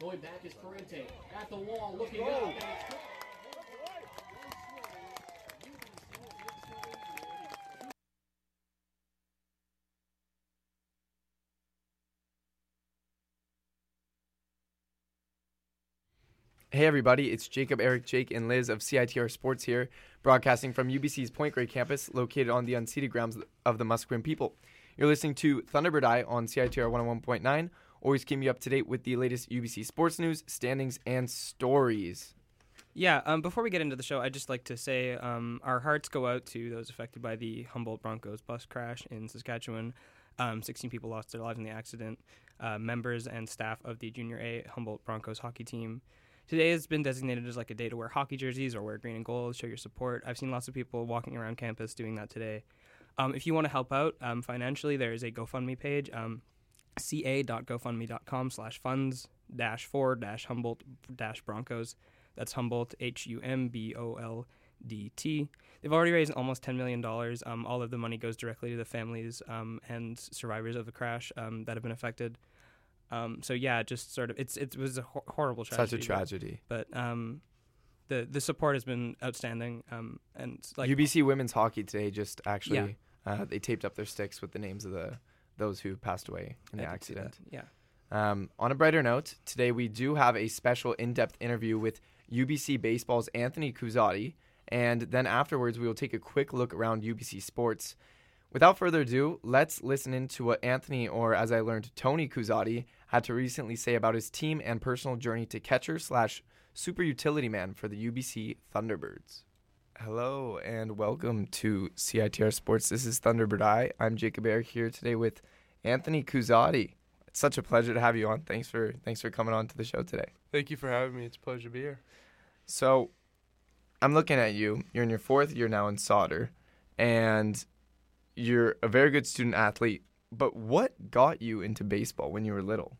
Going back is Corrente. At the wall, looking up, and it's good. Hey everybody, it's Jacob, Eric, Jake, and Liz of CITR Sports here, broadcasting from UBC's Point Grey campus, located on the unceded grounds of the Musqueam people. You're listening to Thunderbird Eye on CITR 101.9, always keeping you up to date with the latest UBC sports news, standings, and stories. Yeah, um, before we get into the show, I'd just like to say um, our hearts go out to those affected by the Humboldt Broncos bus crash in Saskatchewan. Um, 16 people lost their lives in the accident. Uh, members and staff of the Junior A Humboldt Broncos hockey team. Today has been designated as like a day to wear hockey jerseys or wear green and gold, show your support. I've seen lots of people walking around campus doing that today. Um, if you want to help out um, financially, there is a GoFundMe page, um, ca.gofundme.com slash funds dash for dash Humboldt dash Broncos. That's Humboldt, H U M B O L D T. They've already raised almost $10 million. Um, all of the money goes directly to the families um, and survivors of the crash um, that have been affected. Um, so yeah, just sort of it's it was a hor- horrible tragedy. Such a tragedy. But, um, the the support has been outstanding. Um, and like UBC women's hockey today just actually Yeah. uh, they taped up their sticks with the names of the those who passed away in the I see accident. Yeah. Um, on a brighter note, today we do have a special in-depth interview with UBC Baseball's Anthony Cusati, and then afterwards we will take a quick look around UBC sports. Without further ado, let's listen into what Anthony, or as I learned, Tony Cusati, had to recently say about his team and personal journey to catcher slash super utility man for the UBC Thunderbirds. Hello and welcome to CITR Sports. This is Thunderbird Eye. I'm Jacob Eric here today with Anthony Cusati. It's such a pleasure to have you on. Thanks for thanks for coming on to the show today. Thank you for having me. It's a pleasure to be here. So, I'm looking at you. You're in your fourth year now in Sauder, and you're a very good student athlete. But what got you into baseball when you were little?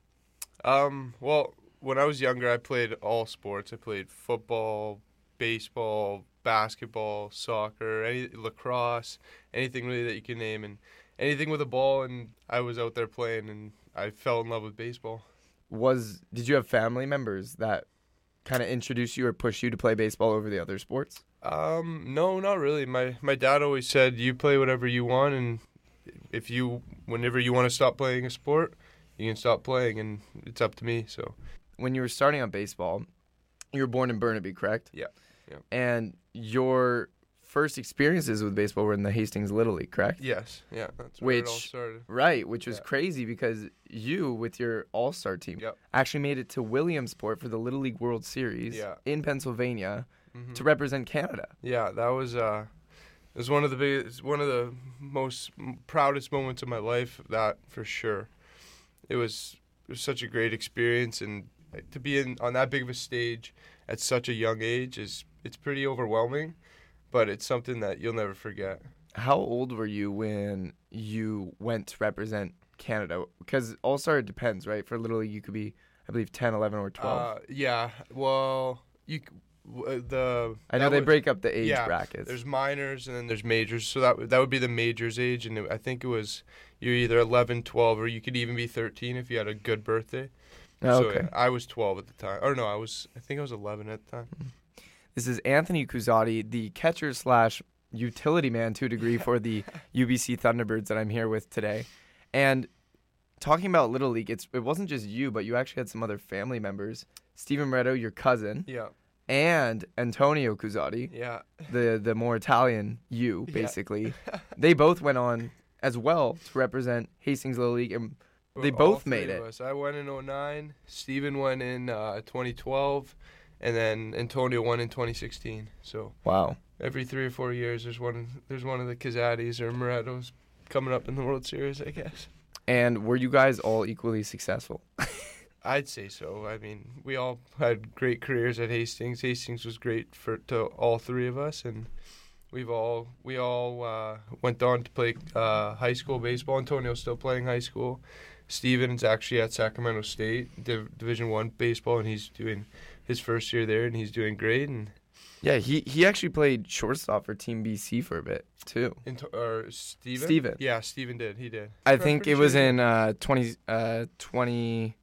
Um, well, when I was younger, I played all sports. I played football, baseball, basketball, soccer, any lacrosse, anything really that you can name, and anything with a ball. And I was out there playing, and I fell in love with baseball. Was did you have family members that kind of introduced you or pushed you to play baseball over the other sports? Um, no, not really. My my dad always said, "You play whatever you want, and if you, whenever you want to stop playing a sport, you can stop playing, and it's up to me." So When you were starting on baseball, you were born in Burnaby, correct? Yeah, yeah. And your first experiences with baseball were in the Hastings Little League, correct? yes, yeah, that's where it all Which- started. Right, which was Yeah. crazy because you, with your All Star team, Yep. actually made it to Williamsport for the Little League World Series Yeah. in Pennsylvania Mhm. to represent Canada. Yeah, that was uh, it was one of the biggest, one of the most proudest moments of my life. That for sure. It was it was such a great experience, and to be in on that big of a stage at such a young age is it's pretty overwhelming, but it's something that you'll never forget. How old were you when you went to represent Canada? Because All Star depends, right? For Little League, you could be, I believe, 10, 11, or 12. Uh, yeah, well, you uh, the I know they was- break up the age yeah, brackets. There's minors and then there's majors. So that that would be the majors age, and it, I think it was you're either 11, 12, or you could even be 13 if you had a good birthday. Oh, So okay. I was 12 at the time. Or no, I was I think I was 11 at the time. This is Anthony Cusati, the catcher slash utility man to a degree for the UBC Thunderbirds that I'm here with today. And talking about Little League, it's it wasn't just you, but you actually had some other family members. Stephen Moretto, your cousin, Yeah, and Antonio Cusati, yeah, the the more Italian you, Yeah. basically. they both went on as well to represent Hastings Little League and They both made it. Us. I went in 09. Steven went in uh, 2012, and then Antonio won in 2016. So wow. every three or four years, there's one there's one of the Cusatis or Morettos coming up in the World Series, I guess. And were you guys all equally successful? I'd say so. I mean, we all had great careers at Hastings. Hastings was great for to all three of us, and we've all we all uh, went on to play uh, high school baseball. Antonio's still playing high school. Steven's actually at Sacramento State Div- Division One baseball, and he's doing his first year there, and he's doing great. And Yeah, he he actually played shortstop for Team BC for a bit too. Into, or Steven? Steven. Yeah, Steven did. He did. I think it was sure in uh 20 uh 20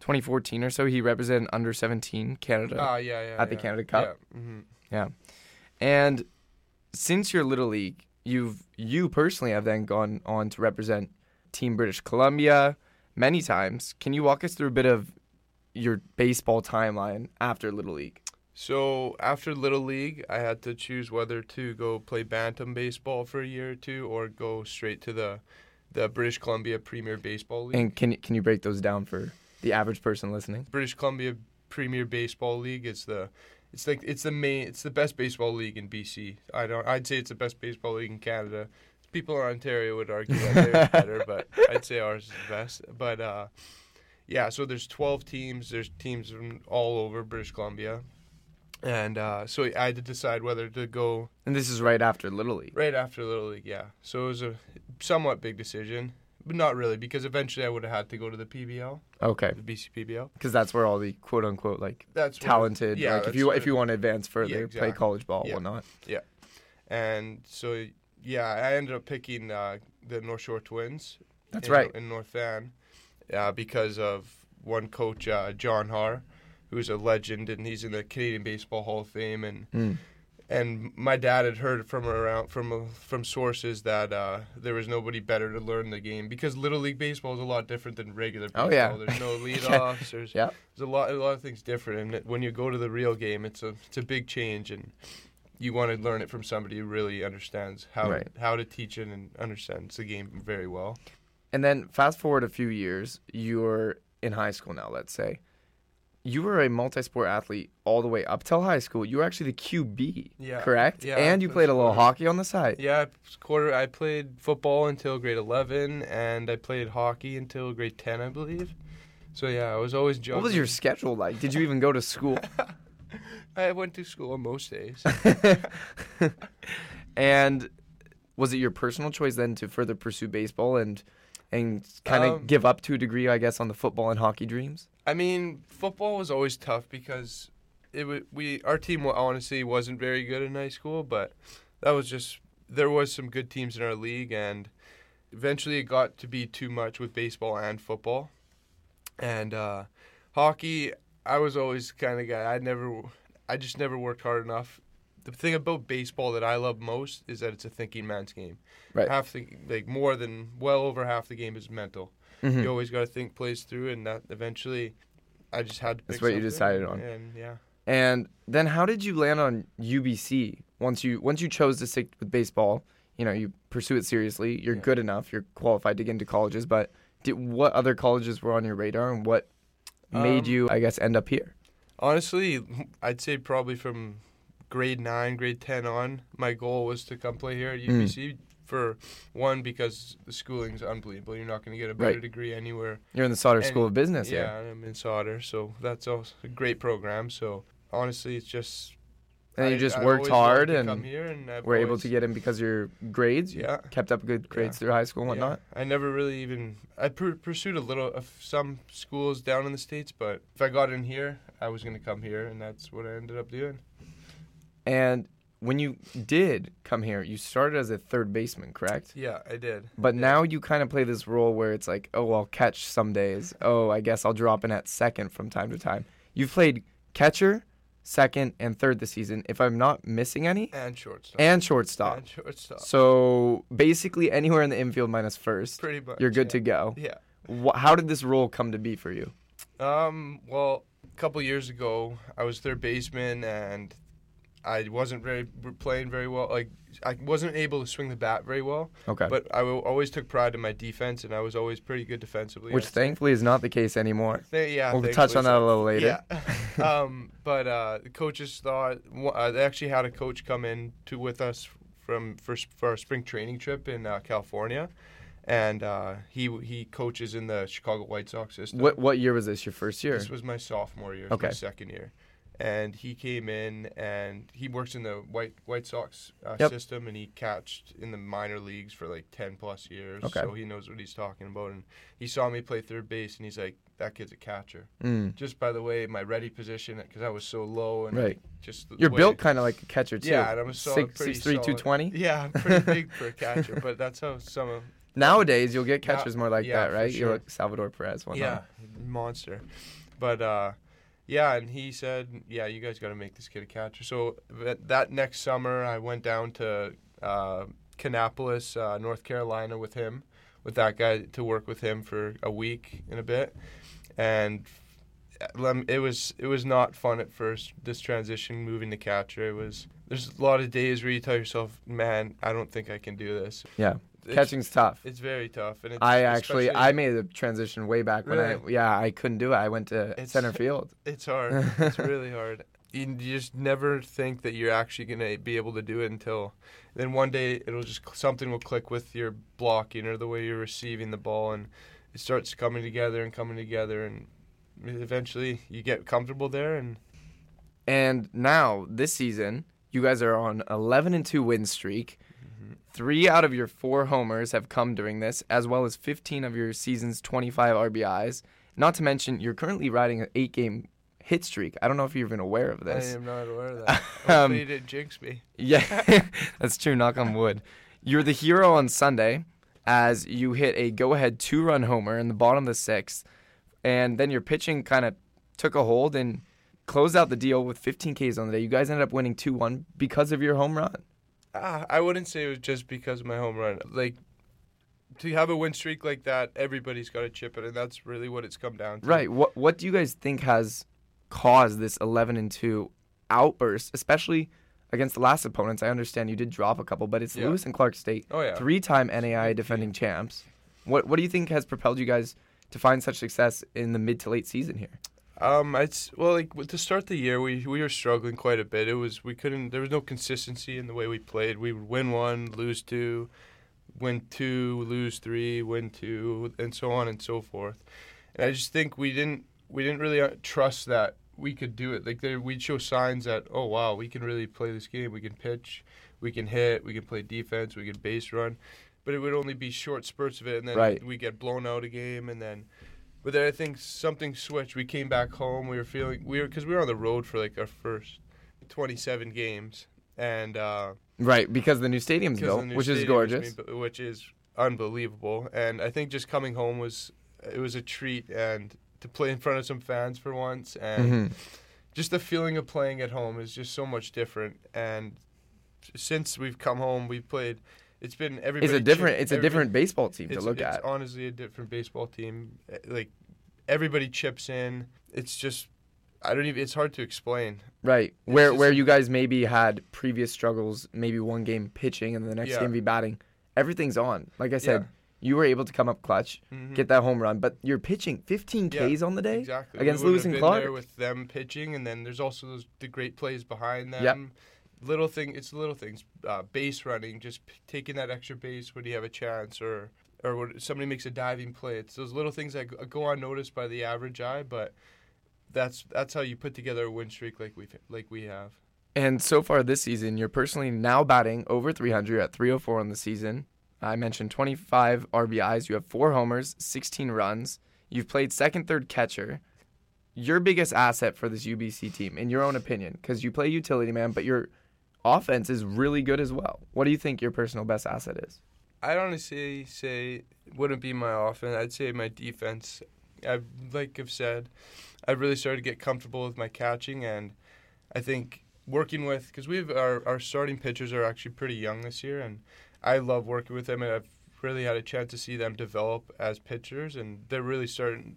2014 or so, he represented under 17 Canada. Ah, yeah, yeah. At the yeah. Canada Cup? Yeah. hmm And since your little league, you've you personally have then gone on to represent Team British Columbia many times. Can you walk us through a bit of your baseball timeline after little league? So after Little League, I had to choose whether to go play bantam baseball for a year or two, or go straight to the the British Columbia Premier Baseball League. And can can you break those down for the average person listening? British Columbia Premier Baseball League is the it's like it's the main it's the best baseball league in BC. I don't I'd say it's the best baseball league in Canada. People in Ontario would argue that they're better, but I'd say ours is the best. But uh, yeah, so there's 12 teams. There's teams from all over British Columbia, and uh, so I had to decide whether to go And this is right after little league. right after Little League. Yeah, so it was a somewhat big decision, but not really because eventually I would have had to go to the PBL, Okay, the BC PBL. because that's where all the quote unquote like That's where- talented, yeah, like if you if you want to advance further, Yeah, play college ball, Yeah. whatnot. Yeah. And so, yeah, I ended up picking uh, the North Shore Twins. That's in, right. In North Van, uh, because of one coach, uh, John Har, who's a legend, and he's in the Canadian Baseball Hall of Fame. And Mm. and my dad had heard from around from uh, from sources that uh, there was nobody better to learn the game because Little League baseball is a lot different than regular baseball. Oh, yeah. There's no leadoffs. There's Yeah. there's a lot a lot of things different, and when you go to the real game, it's a it's a big change, and you want to learn it from somebody who really understands how Right. how to teach it and understands the game very well. And then fast forward a few years, you're in high school now, let's say. You were a multi-sport athlete all the way up till high school. You were actually the QB, Yeah. correct? Yeah, and you played a little hockey on the side. Yeah, I quarter. I played football until grade eleven, and I played hockey until grade ten, I believe. So yeah, I was always What was your schedule like? Did you even go to school? I went to school most days. and was it your personal choice then to further pursue baseball and and kind of Um, give up to a degree, I guess, on the football and hockey dreams? I mean, football was always tough because it we our team honestly wasn't very good in high school, but that was just there was some good teams in our league, and eventually it got to be too much with baseball and football, and uh, hockey. I was always kind of guy. I never, I just never worked hard enough. The thing about baseball that I love most is that it's a thinking man's game. Right. Half the like more than well over half the game is mental Mhm. you always got to think plays through, and that eventually, I just had to. That's what you decided on. and yeah. And then how did you land on UBC once you once you chose to stick with baseball? You know, you pursue it seriously. You're Yeah. good enough. You're qualified to get into colleges. But did, what other colleges were on your radar, and what made Um, you, I guess, end up here? Honestly, I'd say probably from grade nine, grade ten on, my goal was to come play here at Mm. UBC. For one, because the schooling's unbelievable. You're not going to get a better Right. degree anywhere. You're in the Sauder and- School of Business yeah, here, I'm in Sauder, so that's also a great program. So honestly, it's just. And you just I've worked hard and come here, and I've were able to get in because of your grades. You Yeah. kept up good grades Yeah. through high school and whatnot. Yeah, I never really even I pur- pursued a little of some schools down in the states, but if I got in here, I was gonna come here, and that's what I ended up doing. And when you did come here, you started as a third baseman, correct? Yeah, I did. But Yeah. now you kind of play this role where it's like, oh, I'll catch some days. Oh, I guess I'll drop in at second from time to time. You've played catcher, second, and third this season, if I'm not missing any, and shortstop. and shortstop. And shortstop. So basically, anywhere in the infield minus first, Pretty much. you're good yeah. to go. Yeah. Wh- how did this role come to be for you? Um. Well, a couple years ago, I was third baseman, and I wasn't very playing very well. Like I wasn't able to swing the bat very well, Okay. but I w- always took pride in my defense, and I was always pretty good defensively. Which thankfully is not the case anymore. Th- yeah, We'll touch on that a little later. Yeah. um, but uh, the coaches thought uh, they actually had a coach come in to with us from for, for our spring training trip in uh, California, and uh, he he coaches in the Chicago White Sox system. What what year was this? Your first year? This was my sophomore year. Okay. Second year. And he came in and he works in the White White Sox uh, Yep. system and he catched in the minor leagues for like 10 plus years. Okay. So he knows what he's talking about. And he saw me play third base and he's like, that kid's a catcher. Mm. Just by the way, my ready position, because I was so low and Right. just You're way- built kind of like a catcher too. Yeah, and I'm a solid, Six, pretty six three, solid- two twenty. Yeah, I'm pretty big for a catcher, but that's how some of Nowadays, you'll get catchers more like yeah, that, right? Sure. look Salvador Perez one yeah, monster. But uh, yeah, and he said, yeah, you guys got to make this kid a catcher. So that, next summer, I went down to uh, Kannapolis, uh, North Carolina, with him, with that guy to work with him for a week and a bit, and it was it was not fun at first. This transition, moving to catcher, it was. There's a lot of days where you tell yourself, "Man, I don't think I can do this." Yeah, catching's tough. It's very tough, and it's I actually I made the transition way back when I yeah I couldn't do it. I went to center field. It's hard. it's really hard. You, you just never think that you're actually gonna be able to do it until then one day it'll just something will click with your blocking or the way you're receiving the ball and it starts coming together and coming together and eventually you get comfortable there and And now this season, you guys are on 11 and 2 win streak. Three out of your four homers have come during this, as well as 15 of your season's 25 RBIs. Not to mention, you're currently riding an eight game hit streak. I don't know if you're even aware of this. I am not aware of that. Um, you didn't jinx me. Yeah, that's true. Knock on wood. You're the hero on Sunday as you hit a go ahead two run homer in the bottom of the sixth. And then your pitching kind of took a hold and closed out the deal with 15 Ks on the day. You guys ended up winning 2 1 because of your home run. Ah, I wouldn't say it was just because of my home run. Like to have a win streak like that, everybody's got to chip it, and that's really what it's come down to. Right. What What do you guys think has caused this 11 and 2 outburst, especially against the last opponents? I understand you did drop a couple, but it's Yeah. Lewis and Clark State, Oh yeah. three time NAI defending champs. What What do you think has propelled you guys to find such success in the mid to late season here? Um, it's well, like to start the year, we we were struggling quite a bit. It was we couldn't. There was no consistency in the way we played. We would win one, lose two, win two, lose three, win two, and so on and so forth. And I just think we didn't we didn't really uh, trust that we could do it. Like there, we'd show signs that oh wow, we can really play this game. We can pitch, we can hit, we can play defense, we can base run. But it would only be short spurts of it, and then Right. we get blown out a game, and then but then I think something switched. We came back home. We were feeling we were because we were on the road for like our first 27 games, and uh, Right, because the new stadium's built, new which is stadium was gorgeous. bu- which is unbelievable. And I think just coming home was it was a treat, and to play in front of some fans for once, and Mhm. just the feeling of playing at home is just so much different. And since we've come home, we've played. It's been everybody. It's a chip- different. It's a different baseball team to it's, look it's at. honestly a different baseball team. Eh, Like everybody chips in. It's just I don't even. It's hard to explain. Right, where just- where you guys maybe had previous struggles, maybe one game pitching and the next Yeah. game be batting. Everything's on. Like I said, Yeah. you were able to come up clutch, Mhm. get that home run, but you're pitching 15 Yeah, Ks on the day. exactly against we Lewis and Clark. There with them pitching, and then there's also those the great plays behind them. Yep. Little thing. It's little things. Uh, base running, just p- taking that extra base when you have a chance, or or somebody makes a diving play. It's those little things that go- unnoticed by the average eye, but. That's that's how you put together a win streak like we like we have. And so far this season, you're personally now batting over 300 at 304 on the season. I mentioned 25 RBIs. You have four homers, 16 runs. You've played second, third catcher. Your biggest asset for this UBC team, in your own opinion, because you play utility man, but your offense is really good as well. What do you think your personal best asset is? I'd honestly say it wouldn't be my offense. I'd say my defense. I've like I've said, I've really started to get comfortable with my catching, and I think working with because we've our our starting pitchers are actually pretty young this year, and I love working with them, and I've really had a chance to see them develop as pitchers, and they're really starting.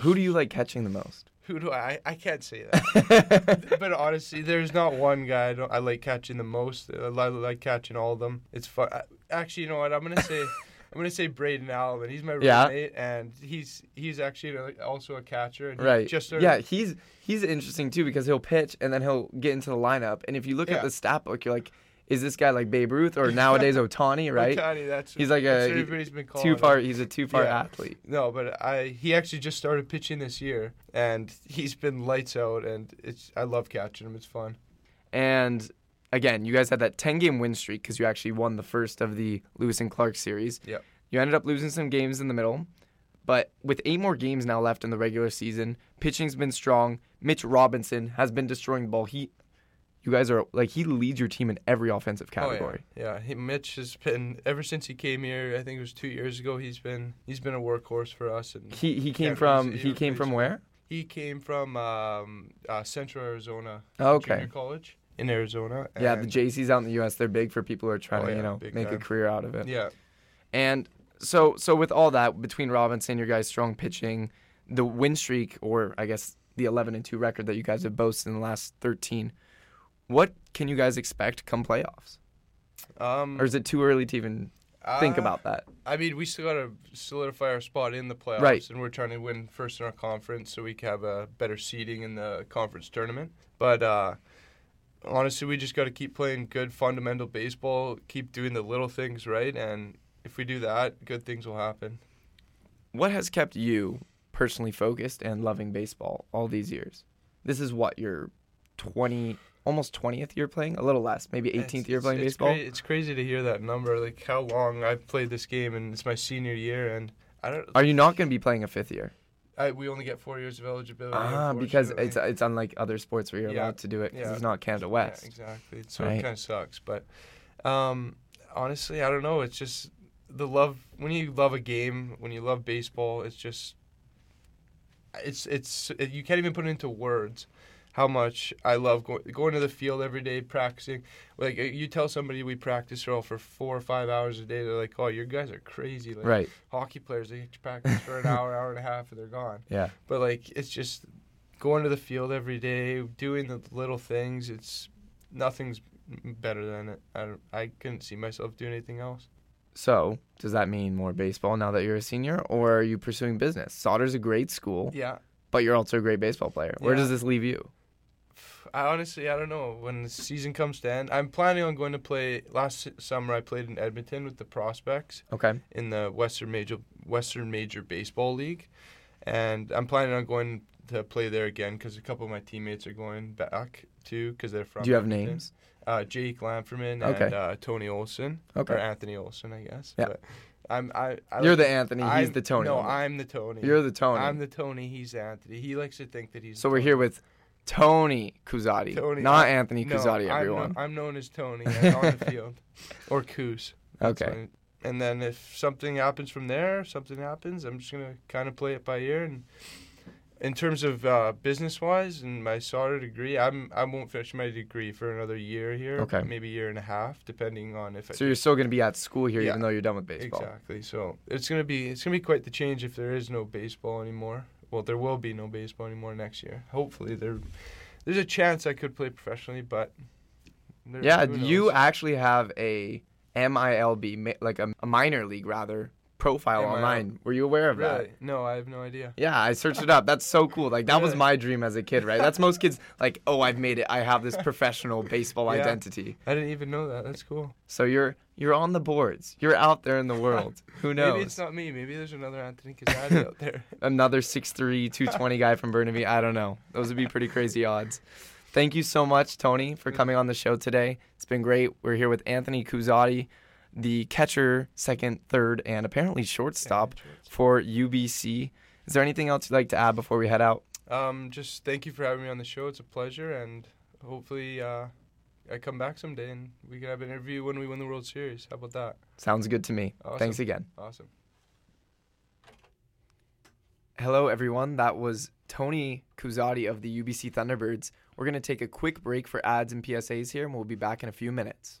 Who do you like catching the most? Who do I? I can't say that. but honestly, there's not one guy I, don't, I like catching the most. I like catching all of them. It's fun. I- Actually, you know what? I'm gonna say, I'm gonna say Braden Allen. He's my Yeah. roommate, and he's he's actually also a catcher. And Right. Just started, yeah, he's he's interesting too because he'll pitch and then he'll get into the lineup. And if you look at the stat book, you're like, is this guy like Babe Ruth or nowadays Otani, right? Otani, that's He's like that's a- what everybody's been calling him. far. He's a too far Yeah. athlete. No, but I he actually just started pitching this year, and he's been lights out, and it's I love catching him. It's fun. And again, you guys had that 10 game win streak because you actually won the first of the Lewis and Clark series. Yep. You ended up losing some games in the middle, but with eight more games now left in the regular season, pitching's been strong. Mitch Robinson has been destroying the ball. He You guys are like he leads your team in every offensive Oh, yeah. category. yeah, He, Mitch has been ever since he came here. I think it was two years ago. He's been he's been a workhorse for us. And He he came from he came from where? he came from um, uh, Central Arizona Oh, okay. Junior College in Arizona. Yeah, the JCs out in the U.S. They're big for people who are trying Oh, to you yeah, know make a career out of it. Yeah, And so so with all that between Robinson, your guys' strong pitching, the win streak, or I guess the 11 and two record that you guys have boasted in the last 13, what can you guys expect come playoffs? um, Or is it too early to even think uh, about that? I mean, we still got to solidify our spot in the playoffs, Right. and we're trying to win first in our conference so we can have a better seeding in the conference tournament. But uh, honestly, we just got to keep playing good fundamental baseball, keep doing the little things right, and if we do that, good things will happen. What has kept you personally focused and loving baseball all these years? This is what your 20 almost 20th year playing, a little less, maybe 18th It's- year playing it's baseball. cra- it's crazy to hear that number, like how long I've played this game, and it's my senior year, and I don't. Are you not going to be playing a fifth year? I, we only get four years of eligibility. Ah, because it's it's unlike other sports where you're Yeah, allowed to do it because yeah. it's not Canada Yeah, West. exactly. So Right. it kind of sucks, but um, honestly, I don't know. It's just the love when you love a game, when you love baseball. It's just it's it's it, you can't even put it into words how much I love going going to the field every day practicing. Like uh, you tell somebody we practice all for four or five hours a day, they're like, "Oh, you guys are crazy." Like Right. hockey players, they practice for an hour, hour and a half, and they're gone. Yeah. But like it's just going to the field every day, doing the little things. It's nothing's better than it. I don't, I couldn't see myself doing anything else. So, does that mean more baseball now that you're a senior, or are you pursuing business? Sauder's a great school, Yeah. but you're also a great baseball player. Where Yeah. does this leave you? I honestly I don't know when the season comes to end. I'm planning on going to play. Last summer I played in Edmonton with the Prospects Okay. in the Western Major Western Major Baseball League, and I'm planning on going to play there again because a couple of my teammates are going back too because they're from. Do you have Edmonton. names? uh, Jake Lamperman Okay. and uh, Tony Olson Okay. or Anthony Olson, I guess. Yeah. But I'm I. I You're like- the Anthony. He's I'm- the Tony. No, I'm the Tony. You're the Tony. I'm the Tony. He's Anthony. He likes to think that he's. so we're Tony. here with Tony Cusati, Tony, not I- Anthony no, Cusati. I'm Everyone. I'm known as Tony on the field, or Coos. Okay. I- And then if something happens from there, something happens. I'm just gonna kind of play it by ear. And in terms of uh, business wise and my Sauder degree, I'm I won't finish my degree for another year here. Okay. Maybe a year and a half, depending on if I so you're still going to be at school here, Yeah. even though you're done with baseball. Exactly. So it's gonna be it's gonna be quite the change if there is no baseball anymore. Well, there will be no baseball anymore next year. Hopefully, there there's a chance I could play professionally, but there- Yeah, you actually have a MILB, like a, a minor league rather, profile MIL. online. Were you aware of that? no, I have no idea. Yeah, I searched it up. That's so cool. Like that was my dream as a kid, right? That's most kids like, "Oh, I've made it. I have this professional baseball Yeah. identity." I didn't even know that. That's cool. So you're you're on the boards. You're out there in the world. Who knows? Maybe it's not me. Maybe there's another Anthony Cusati out there. Another 6'3", 220 guy from Burnaby. I don't know. Those would be pretty crazy odds. Thank you so much, Tony, for coming on the show today. It's been great. We're here with Anthony Cusati, the catcher, second, third, and apparently shortstop for UBC. Is there anything else you'd like to add before we head out? Um, just thank you for having me on the show. It's a pleasure, and hopefully uh, I come back someday and we can have an interview when we win the World Series. How about that? Sounds good to me. Awesome. Thanks again. Awesome. Hello, everyone. That was Tony Cusati of the UBC Thunderbirds. We're going to take a quick break for ads and PSAs here, and we'll be back in a few minutes.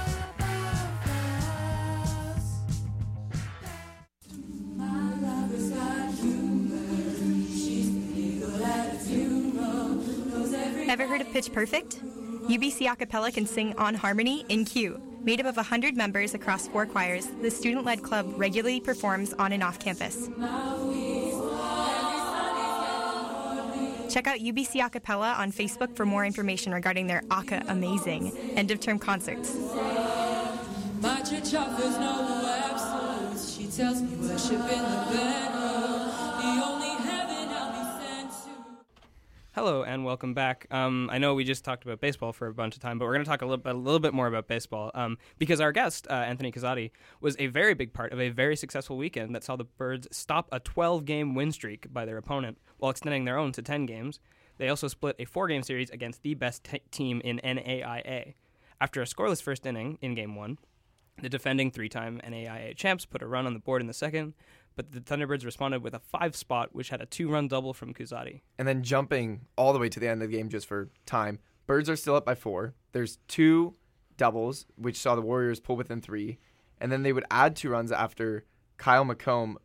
Pitch Perfect? UBC Acapella can sing on harmony in Q. Made up of 100 members across four choirs, the student led club regularly performs on and off campus. Check out UBC Acapella on Facebook for more information regarding their Aka Amazing end of term concerts. She tells me worship in the the only Hello and welcome back. Um, I know we just talked about baseball for a bunch of time, but we're going to talk a little, bit, a little bit more about baseball um, because our guest, uh, Anthony Cusati, was a very big part of a very successful weekend that saw the Birds stop a 12 game win streak by their opponent while extending their own to 10 games. They also split a four game series against the best t- team in NAIA. After a scoreless first inning in game one, the defending three time NAIA champs put a run on the board in the second, but the Thunderbirds responded with a five spot, which had a two run double from Cusati. And then jumping all the way to the end of the game just for time. Birds are still up by four. There's two doubles, which saw the Warriors pull within three. And then they would add two runs after Kyle McComb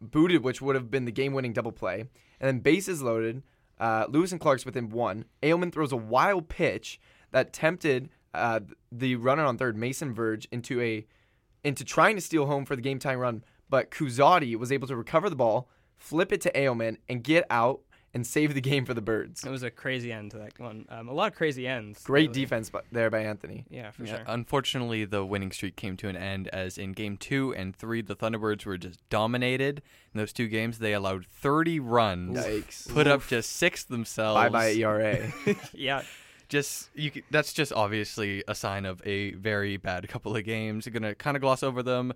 booted, which would have been the game winning double play. And then bases loaded. Uh, Lewis and Clark's within one. Ailman throws a wild pitch that tempted uh, the runner on third, Mason Verge, into a into trying to steal home for the game tying run. But Cusati was able to recover the ball, flip it to Ailman, and get out and save the game for the Birds. It was a crazy end to that one. Um, a lot of crazy ends. Great really. defense bu- there by Anthony. Yeah, for Yeah, sure. Unfortunately, the winning streak came to an end as in game two and three, the Thunderbirds were just dominated. In those two games, they allowed 30 runs, Yikes. put up just six themselves. Bye bye ERA. yeah, Just you. That's just obviously a sign of a very bad couple of games. You're gonna kind of gloss over them.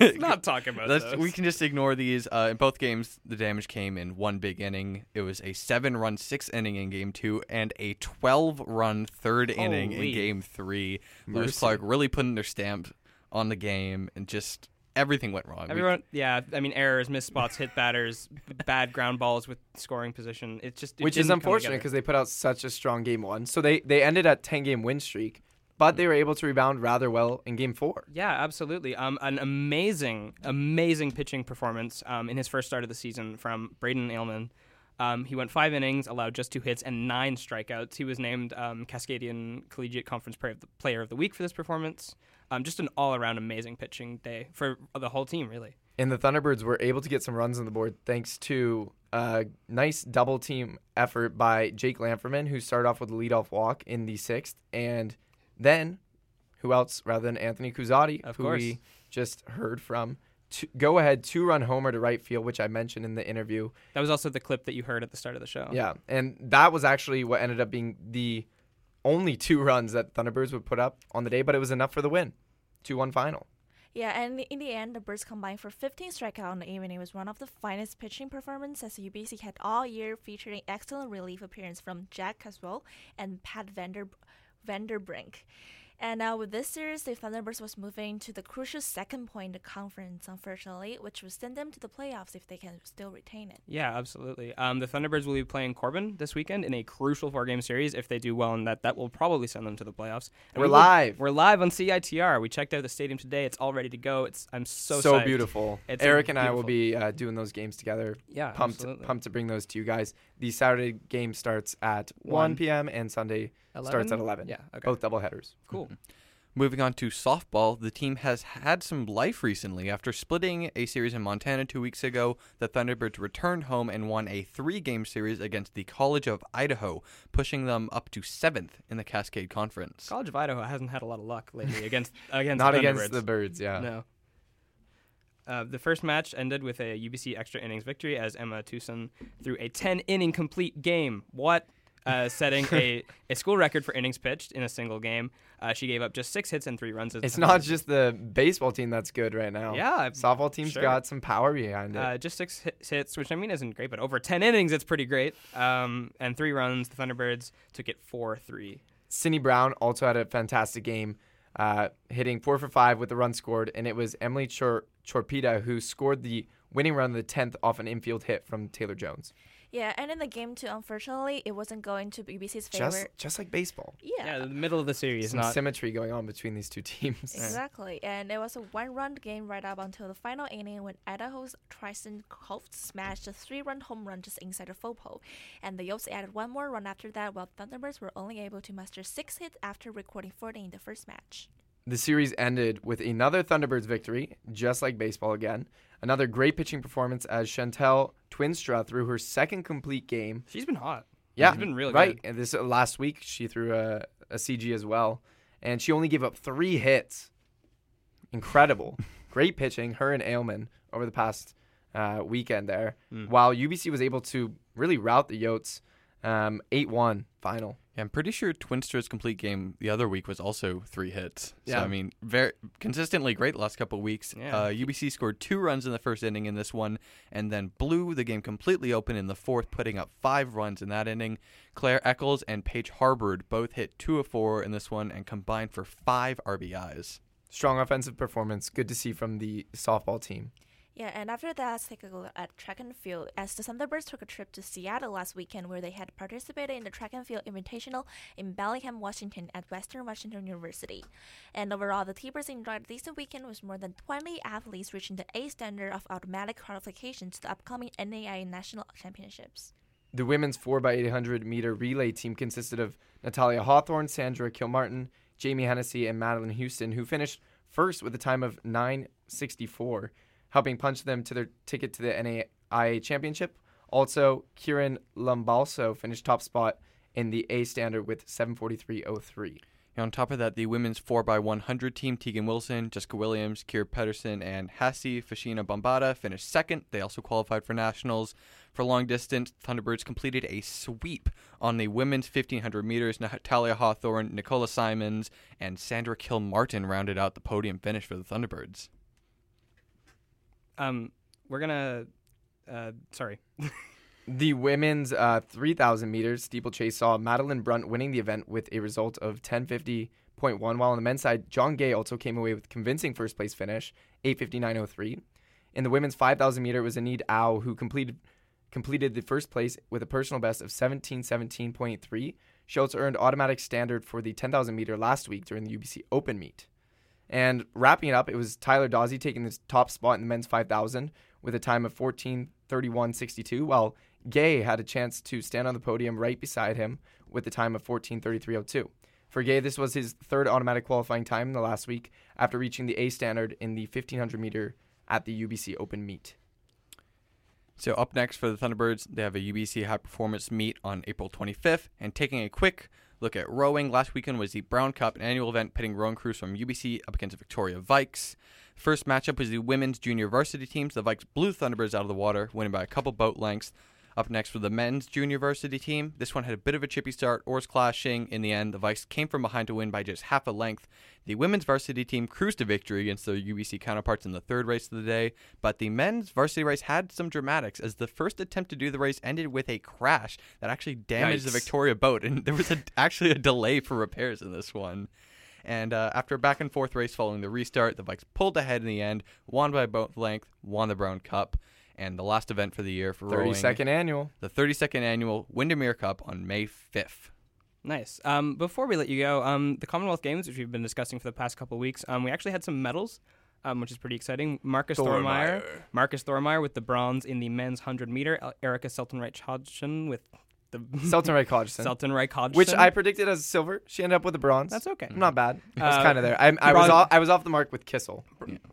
Not talk about those. we can just ignore these. Uh, in both games, the damage came in one big inning. It was a seven-run six inning in game two and a twelve-run third inning in game three. Lewis Clark really putting their stamp on the game, and just everything went wrong. We- Everyone, yeah. I mean, errors, missed spots, hit batters, bad ground balls with scoring position. It just it Which is unfortunate because they put out such a strong game one. So they, they ended at 10 game win streak, but they were able to rebound rather well in game four. Yeah, absolutely. Um, an amazing, amazing pitching performance um, in his first start of the season from Braden Ailman. Um, he went five innings, allowed just two hits and nine strikeouts. He was named um, Cascadian Collegiate Conference Player of the, Player of the Week for this performance. Um, just an all-around amazing pitching day for the whole team, really. And the Thunderbirds were able to get some runs on the board thanks to a nice double team effort by Jake Lamferman, who started off with a leadoff walk in the sixth. And then, who else rather than Anthony Cusati, Of who course. we just heard from? To go ahead two run homer to right field, which I mentioned in the interview. That was also the clip that you heard at the start of the show. Yeah, and that was actually what ended up being the only two runs that Thunderbirds would put up on the day, but it was enough for the win. 2 1 final. Yeah, and in the end, the Birds combined for 15 strikeouts in the evening. It was one of the finest pitching performances UBC had all year, featuring excellent relief appearance from Jack Caswell and Pat Vander Vanderbrink. And uh, with this series, the Thunderbirds was moving to the crucial second point in the conference, unfortunately, which would send them to the playoffs if they can still retain it. Yeah, absolutely. Um, the Thunderbirds will be playing Corban this weekend in a crucial four-game series. If they do well in that, that will probably send them to the playoffs. And We're we will- live. We're live on CITR. We checked out the stadium today. It's all ready to go. It's I'm so so psyched. beautiful. It's Eric and I will be uh, doing those games together. Yeah, pumped, absolutely. pumped to bring those to you guys. The Saturday game starts at 1 One. p.m. and Sunday starts at 11. Yeah, okay. Both double headers. Cool. Moving on to softball, the team has had some life recently. After splitting a series in Montana two weeks ago, the Thunderbirds returned home and won a three game series against the College of Idaho, pushing them up to seventh in the Cascade Conference. College of Idaho hasn't had a lot of luck lately against against Not the against the Birds, yeah. No. Uh, the first match ended with a UBC extra innings victory as Emma Tucson threw a 10 inning complete game. What? Uh, setting a, a school record for innings pitched in a single game. Uh, she gave up just six hits and three runs. It's not just the baseball team that's good right now. Yeah, Softball team's sure. got some power behind it. Uh, just six hits, which I mean isn't great, but over 10 innings, it's pretty great. Um, and three runs. The Thunderbirds took it 4 3. Cindy Brown also had a fantastic game, uh, hitting four for five with a run scored, and it was Emily Chor- Chorpita who scored the winning run of the 10th off an infield hit from Taylor Jones. Yeah, and in the game too, unfortunately, it wasn't going to UBC's favor. Just, just like baseball. yeah. Yeah, the middle of the series, Some not. symmetry going on between these two teams. Exactly, and it was a one-run game right up until the final inning when Idaho's Tristan Koft smashed a three-run home run just inside the foul pole, and the Yotes added one more run after that, while Thunderbirds were only able to muster six hits after recording 40 in the first match. The series ended with another Thunderbirds victory, just like baseball again. Another great pitching performance as Chantel Twinstra threw her second complete game. She's been hot. Yeah, She's been really right. good. And this uh, last week she threw a, a CG as well, and she only gave up three hits. incredible. Great pitching, her and Ailman over the past uh, weekend there. Mm. While UBC was able to really rout the Yotes um, 8 1 final. Yeah, I'm pretty sure Twinster's complete game the other week was also three hits. So Yeah. I mean, very consistently great the last couple weeks. Yeah. Uh, UBC scored two runs in the first inning in this one, and then blew the game completely open in the fourth, putting up five runs in that inning. Claire Eccles and Paige Harbord both hit two of four in this one and combined for five RBIs. Strong offensive performance. Good to see from the softball team. Yeah, and after that, let's take a look at track and field. As the Thunderbirds took a trip to Seattle last weekend, where they had participated in the track and field invitational in Bellingham, Washington, at Western Washington University. And overall, the T-Birds enjoyed a decent weekend with more than 20 athletes reaching the A standard of automatic qualification to the upcoming NAIA National Championships. The women's 4x800 meter relay team consisted of Natalia Hawthorne, Sandra Kilmartin, Jamie Hennessy, and Madeline Houston, who finished first with a time of 964, helping punch them to their ticket to the NAIA championship. Also, Kieran Lumbalso finished top spot in the A standard with 743.03. And on top of that, the women's 4x100 team, Tegan Wilson, Jessica Williams, Kier Pedersen, and Hassie Fashina Bombada finished second. They also qualified for nationals. For long distance, Thunderbirds completed a sweep on the women's 1500 meters. Natalia Hawthorne, Nicola Simons, and Sandra Kilmartin rounded out the podium finish for the Thunderbirds. Um, we're gonna. Uh, sorry. The women's uh, 3,000 meters steeplechase saw Madeline Brunt winning the event with a result of 1050.1, while on the men's side, John Gay also came away with convincing first place finish, 859.03. In the women's 5,000 meter, it was Anid Au who completed completed the first place with a personal best of 1717.3. She also earned automatic standard for the 10,000 meter last week during the UBC Open meet. And wrapping it up, it was Tyler Dawsey taking the top spot in the men's 5,000 with a time of 14:31.62, while Gay had a chance to stand on the podium right beside him with a time of 14:33.02. For Gay, this was his third automatic qualifying time in the last week after reaching the A standard in the 1500 meter at the UBC Open meet. So up next for the Thunderbirds, they have a UBC High Performance meet on April 25th. And taking a quick look at rowing, last weekend was the Brown Cup, an annual event pitting rowing crews from UBC up against Victoria Vikes. First matchup was the women's junior varsity teams. The Vikes blew Thunderbirds out of the water, winning by a couple boat lengths. Up next for the men's junior varsity team. This one had a bit of a chippy start, oars clashing. In the end, the Vikes came from behind to win by just half a length. The women's varsity team cruised to victory against their UBC counterparts in the third race of the day, but the men's varsity race had some dramatics as the first attempt to do the race ended with a crash that actually damaged the Victoria boat, and there was a, actually a delay for repairs in this one. And uh, after a back and forth race following the restart, the Vikes pulled ahead in the end, won by boat length, won the Brown Cup, and the last event for the year for rowing, 32nd annual. the 32nd annual Windermere Cup on May 5th. Nice. Um, before we let you go, um, the Commonwealth Games, which we've been discussing for the past couple of weeks, um, we actually had some medals, um, which is pretty exciting. Marcus Thormeyer, Marcus Thormeyer with the bronze in the men's 100 meter. El- Erika Seltenreich Hodgson with the Selton Ray Hodgson, Seltenreich Hodgson, which I predicted as silver. She ended up with a bronze. That's okay. I'm not bad. I was Uh, kind of there. I, I was off, I was off the mark with Kissel.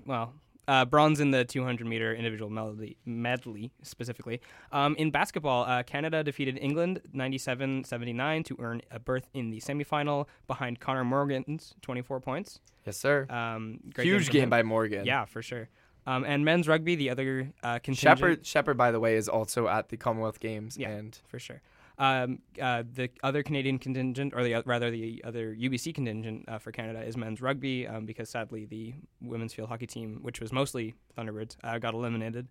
well, uh, bronze in the 200 meter individual medley, medley specifically. Um, in basketball, uh, Canada defeated England 97 79 to earn a berth in the semifinal behind Conor Morgan's 24 points. Yes, sir. Um, great Huge from game by Morgan. Yeah, for sure. Um, and men's rugby, the other uh, contingent. Shepard, Shepard, by the way, is also at the Commonwealth Games, Yeah. and for sure. Um, uh, the other Canadian contingent, or the o- rather the other UBC contingent uh, for Canada, is men's rugby um, because sadly the women's field hockey team, which was mostly Thunderbirds, uh, got eliminated.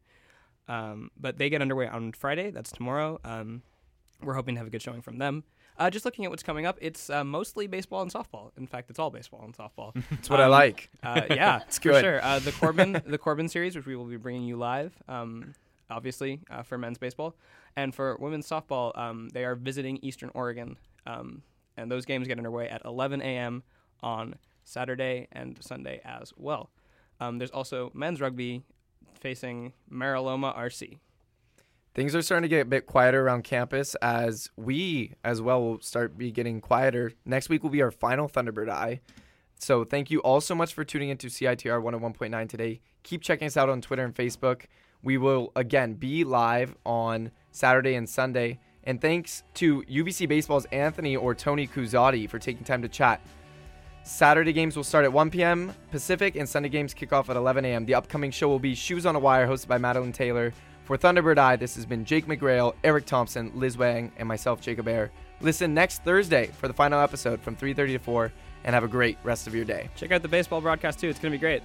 Um, but they get underway on Friday. That's tomorrow. Um, we're hoping to have a good showing from them. Uh, just looking at what's coming up, it's uh, mostly baseball and softball. In fact, it's all baseball and softball. that's what I Um, like. Uh, yeah, It's for good. sure. Uh, the Corban, the Corban series, which we will be bringing you live, um, obviously uh, for men's baseball, and for women's softball, um, they are visiting Eastern Oregon, um, and those games get underway at 11 a.m. on Saturday and Sunday as well. Um, there's also men's rugby facing Meraloma RC. Things are starting to get a bit quieter around campus as we, as well, will start be getting quieter. Next week will be our final Thunderbird Eye. So thank you all so much for tuning into CITR 101.9 today. Keep checking us out on Twitter and Facebook. We will again be live on Saturday and Sunday. And thanks to UBC Baseball's Anthony or Tony Cusati for taking time to chat. Saturday games will start at 1 p.m. Pacific, and Sunday games kick off at 11 a.m. The upcoming show will be Shoes on a Wire, hosted by Madeline Taylor. For Thunderbird Eye, this has been Jake McGrail, Eric Thompson, Liz Wang, and myself, Jacob Air. Listen next Thursday for the final episode from 3:30 to 4, and have a great rest of your day. Check out the baseball broadcast too. It's going to be great.